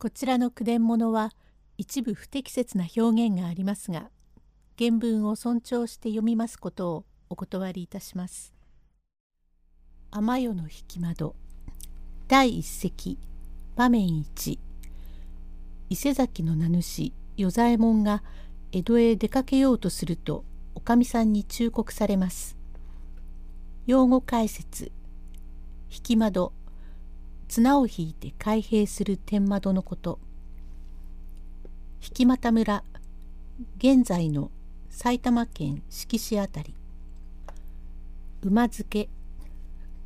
こちらの句伝物は一部不適切な表現がありますが原文を尊重して読みますことをお断りいたします。天夜の引き窓第一席場面一伊勢崎の名主与左衛門が江戸へ出かけようとするとおかみさんに忠告されます。用語解説引き窓綱を引いて開閉する天窓のこと。引俣村現在の埼玉県志木市あたり。馬付け。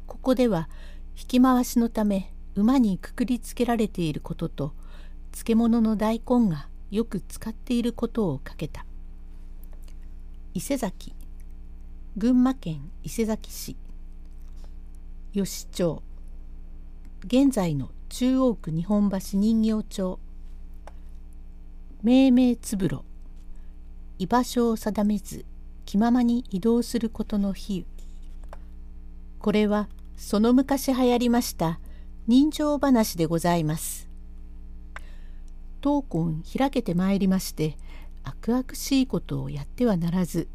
ここでは引き回しのため馬にくくりつけられていることと漬物の大根がよく使っていることをかけた。伊勢崎。群馬県伊勢崎市。吉町。現在の中央区日本橋人形町。命名つぶろ。居場所を定めず気ままに移動することの比喩これはその昔流行りました。人情話でございます。闘魂開けてまいりまして悪々しいことをやってはならず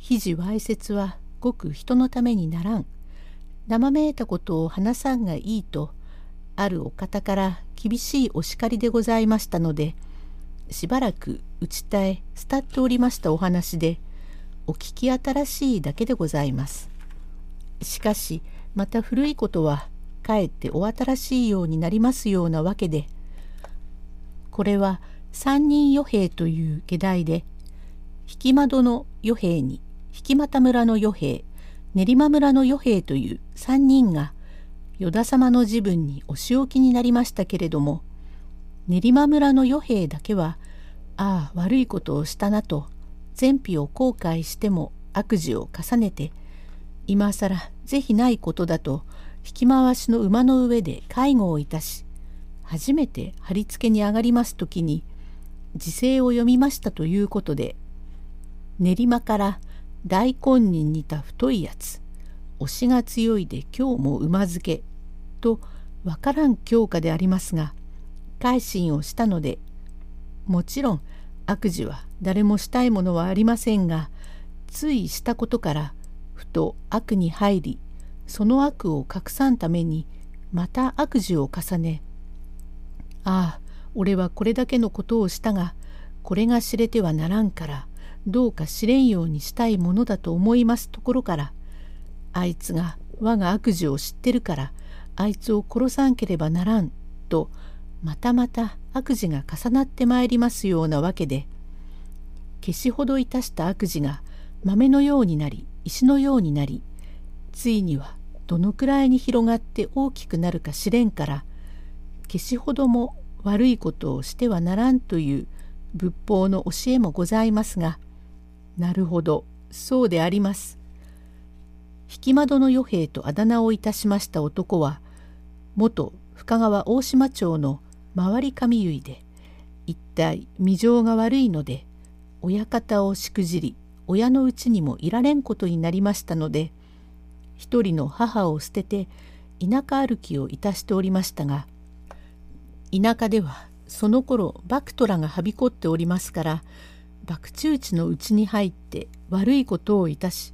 肘わいせつはごく人のためにならん。生めいたことを話さんがいいとあるお方から厳しいお叱りでございましたのでしばらく打ちたえ伝っておりましたお話でお聞き新しいだけでございます。しかしまた古いことはかえってお新しいようになりますようなわけでこれは三人与兵という下題で引窓の与兵に引俣村の与兵練馬村の与兵という三人が依田様の自分にお仕置きになりましたけれども練馬村の与兵だけはああ悪いことをしたなと善否を後悔しても悪事を重ねて今更是非ないことだと引き回しの馬の上で介護をいたし初めて貼り付けに上がります時に時勢を読みましたということで練馬から大根に似た太いやつ押しが強いで今日も馬漬け。とわからん教科でありますが改心をしたのでもちろん悪事は誰もしたいものはありませんがついしたことからふと悪に入りその悪を隠さんためにまた悪事を重ねああ俺はこれだけのことをしたがこれが知れてはならんからどうか知れんようにしたいものだと思いますところからあいつが我が悪事を知ってるからあいつを殺さんければならんとまたまた悪事が重なってまいりますようなわけで消しほどいたした悪事が豆のようになり石のようになりついにはどのくらいに広がって大きくなるか知れんから消しほども悪いことをしてはならんという仏法の教えもございますがなるほどそうであります。引き窓の与兵とあだ名をいたしました男は元深川大島町の周り神結で一体未情が悪いので親方をしくじり親のうちにもいられんことになりましたので一人の母を捨てて田舎歩きをいたしておりましたが田舎ではその頃バクトラがはびこっておりますから博打打ちのうちに入って悪いことをいたし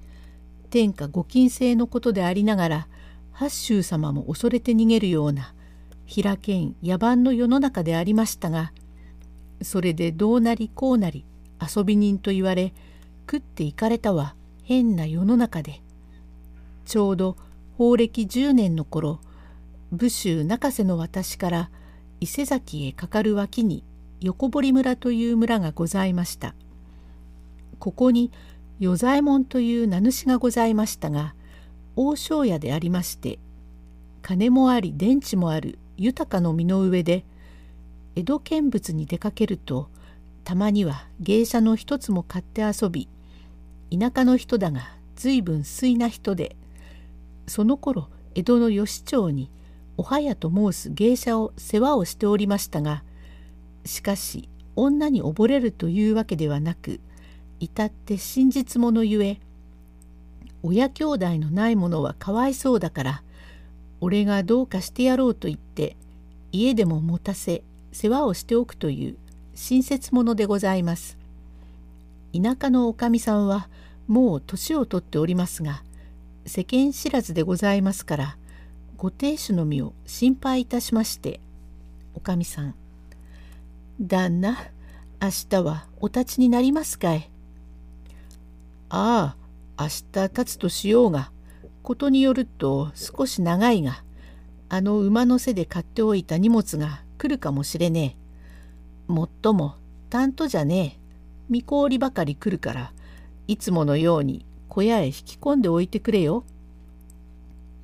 天下御金制のことでありながら八州様も恐れて逃げるような平けん野蛮の世の中でありましたがそれでどうなりこうなり遊び人と言われ食っていかれたは変な世の中でちょうど法暦10年の頃武州中瀬の私から伊勢崎へかかる脇に横堀村という村がございました。ここに与左衛門という名主がございましたが王将屋でありまして金もあり電池もある豊かの身の上で江戸見物に出かけるとたまには芸者の一つも買って遊び田舎の人だが随分水な人でその頃江戸の吉町におはやと申す芸者を世話をしておりましたがしかし女に溺れるというわけではなく至って真実者ゆえ親兄弟のない者はかわいそうだから俺がどうかしてやろうと言って家でも持たせ世話をしておくという親切者でございます。田舎のおかみさんはもう年を取っておりますが世間知らずでございますからご亭主の身を心配いたしましておかみさん旦那明日はお立ちになりますかいああ明日立つとしようがことによると少し長いがあの馬の背で買っておいた荷物が来るかもしれねえ。もっとも担当じゃねえ。見氷ばかり来るからいつものように小屋へ引き込んでおいてくれよ。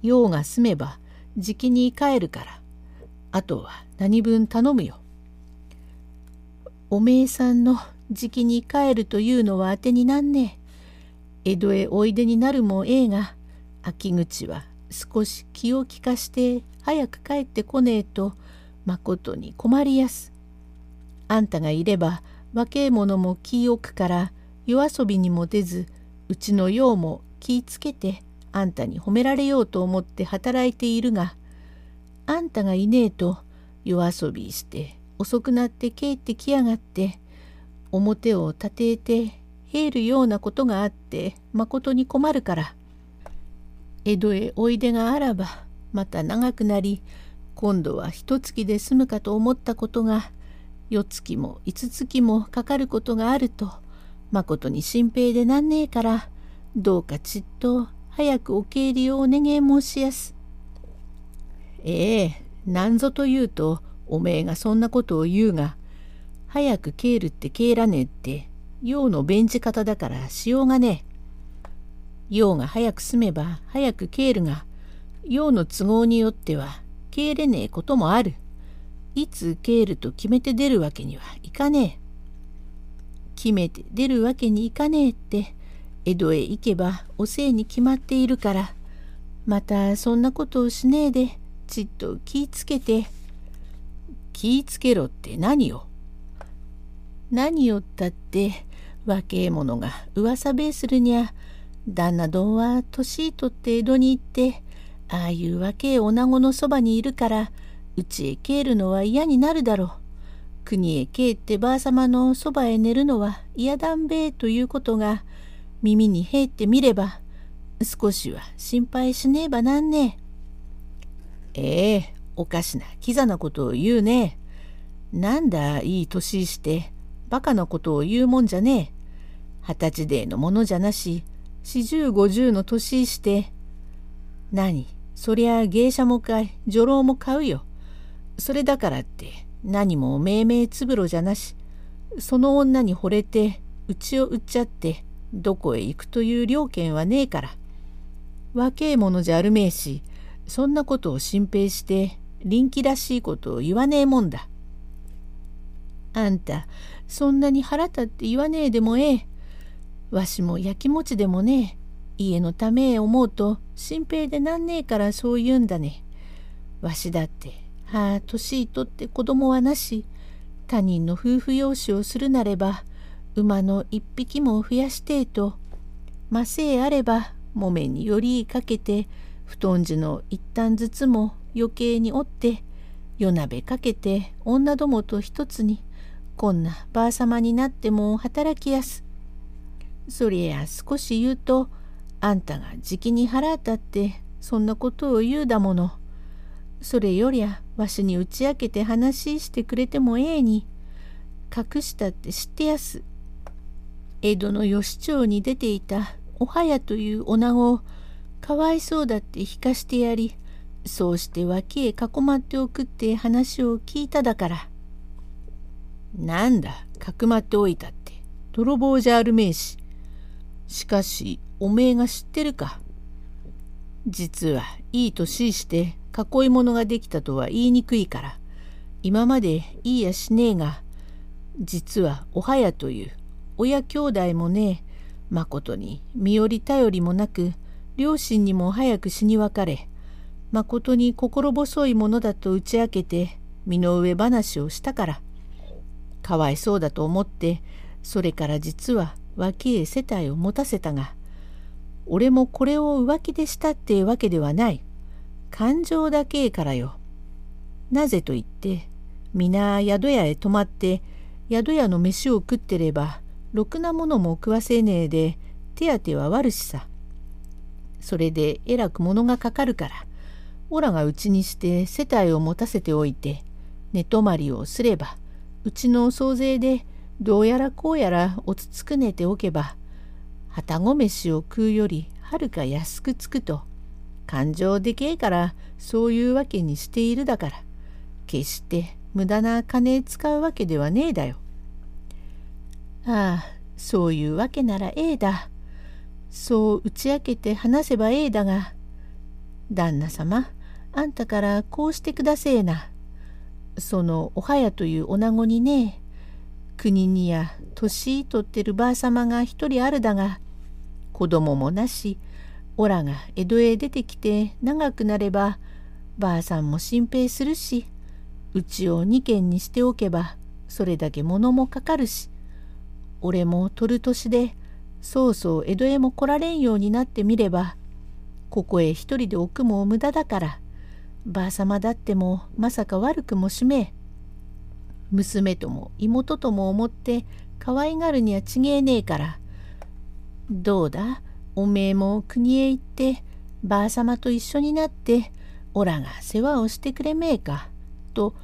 用が済めばじきに帰るからあとは何分頼むよ。おめえさんのじきに帰るというのはあてになんねえ。江戸へおいでになるもええが秋口は少し気を利かして早く帰ってこねえとまことに困りやす。あんたがいれば若え者も気をくから夜遊びにも出ずうちのようも気ぃつけてあんたに褒められようと思って働いているがあんたがいねえと夜遊びして遅くなって帰ってきやがって表を立てて入るようなことがあってまことに困るから江戸へおいでがあらばまた長くなり今度は一月で済むかと思ったことが四月も五月もかかることがあるとまことに心平でなんねえからどうかちっと早くお帰りをお願い申しやす。ええなんぞと言うとおめえがそんなことを言うが早く帰るって帰らねえって用の便じ方だからしようがねえ。用が早く済めば早く帰るが用の都合によっては帰れねえこともある。いつ帰ると決めて出るわけにはいかねえ。決めて出るわけにいかねえって江戸へ行けばおせいに決まっているからまたそんなことをしねえでちっと気ぃつけて気ぃつけろって何よ何よったって若え者が噂べえするにゃ旦那どんは年取って江戸に行ってああいう若え女子のそばにいるからうちへ帰るのは嫌になるだろう。国へ帰ってばあさまのそばへ寝るのは嫌だんべえということが耳に入ってみれば少しは心配しねえばなんねえ。ええおかしなキザなことを言うね。なんだいい年してバカなことを言うもんじゃねえ。二十歳でのものじゃなし。四十五十の年して。何？そりゃ芸者も買い。女郎も買うよ。それだからって。何も命名つぶろじゃなし。その女に惚れて。うちを売っちゃって。どこへ行くという了見はねえから。若え者じゃあるめえし。そんなことを心配して。臨機らしいことを言わねえもんだ。あんたそんなに腹立って言わねえでもええ。わしもやきもちでもねえ。家のためへ思うと心配でなんねえからそう言うんだね。わしだってああ年いとって子供はなし他人の夫婦養子をするなれば馬の一匹も増やしてえとませえあれば木綿によりかけて布団地の一旦ずつも余計に折って夜鍋かけて女どもと一つにこんなばあさまになっても働きやす。そりゃ少し言うとあんたがじきに腹当たってそんなことを言うだもの。それよりゃわしに打ち明けて話してくれてもええに隠したって知ってやす。江戸の吉町に出ていたおはやという女子をかわいそうだって引かしてやりそうして脇へ囲まっておくって話を聞いただから。なんだかくまっておいたって泥棒じゃあるめえし。しかしおめえが知ってるか。実はいい年して囲い物ができたとは言いにくいから今までいいやしねえが実はおはやという親兄弟もねまことに身寄り頼りもなく両親にも早く死に別れまことに心細いものだと打ち明けて身の上話をしたからかわいそうだと思ってそれから実は脇へ世帯を持たせたが俺もこれを浮気でしたってわけではない。感情だけからよ。なぜと言って、皆宿屋へ泊まって宿屋の飯を食ってればろくなものも食わせねえで手当は悪しさ。それでえらく物がかかるからオラがうちにして世帯を持たせておいて寝泊まりをすればうちの総勢でどうやらこうやら落ち着くねておけばはたご飯を食うよりはるか安くつくと感情でけえからそういうわけにしているだから決して無駄な金使うわけではねえだよ。ああそういうわけならええだ。そう打ち明けて話せばええだが旦那様あんたからこうしてくだせえな。そのおはやという女子にね国にや年取ってるばあさまが一人あるだが子供もなしオラが江戸へ出てきて長くなればばあさんも心配するしうちを二軒にしておけばそれだけ物もかかるし俺も取る年でそうそう江戸へも来られんようになってみればここへ一人で置くも無駄だからばあさまだってもまさか悪くもしめえ娘とも妹とも思って可愛がるにはちげえねえから。どうだ？おめえも国へ行ってばあさまと一緒になっておらが世話をしてくれめえか？と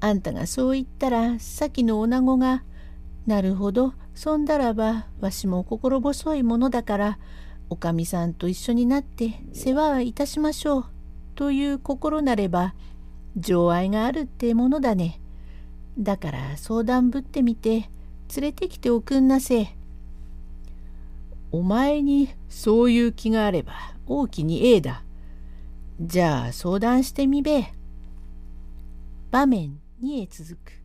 あんたがそう言ったら先の女子が「なるほどそんだらばわしも心細いものだからおかみさんと一緒になって世話はいたしましょう」という心なれば情愛があるってものだね。だから相談ぶってみて連れてきておくんなせ。お前にそういう気があれば大きにええだ。じゃあ相談してみべ。場面2へ続く。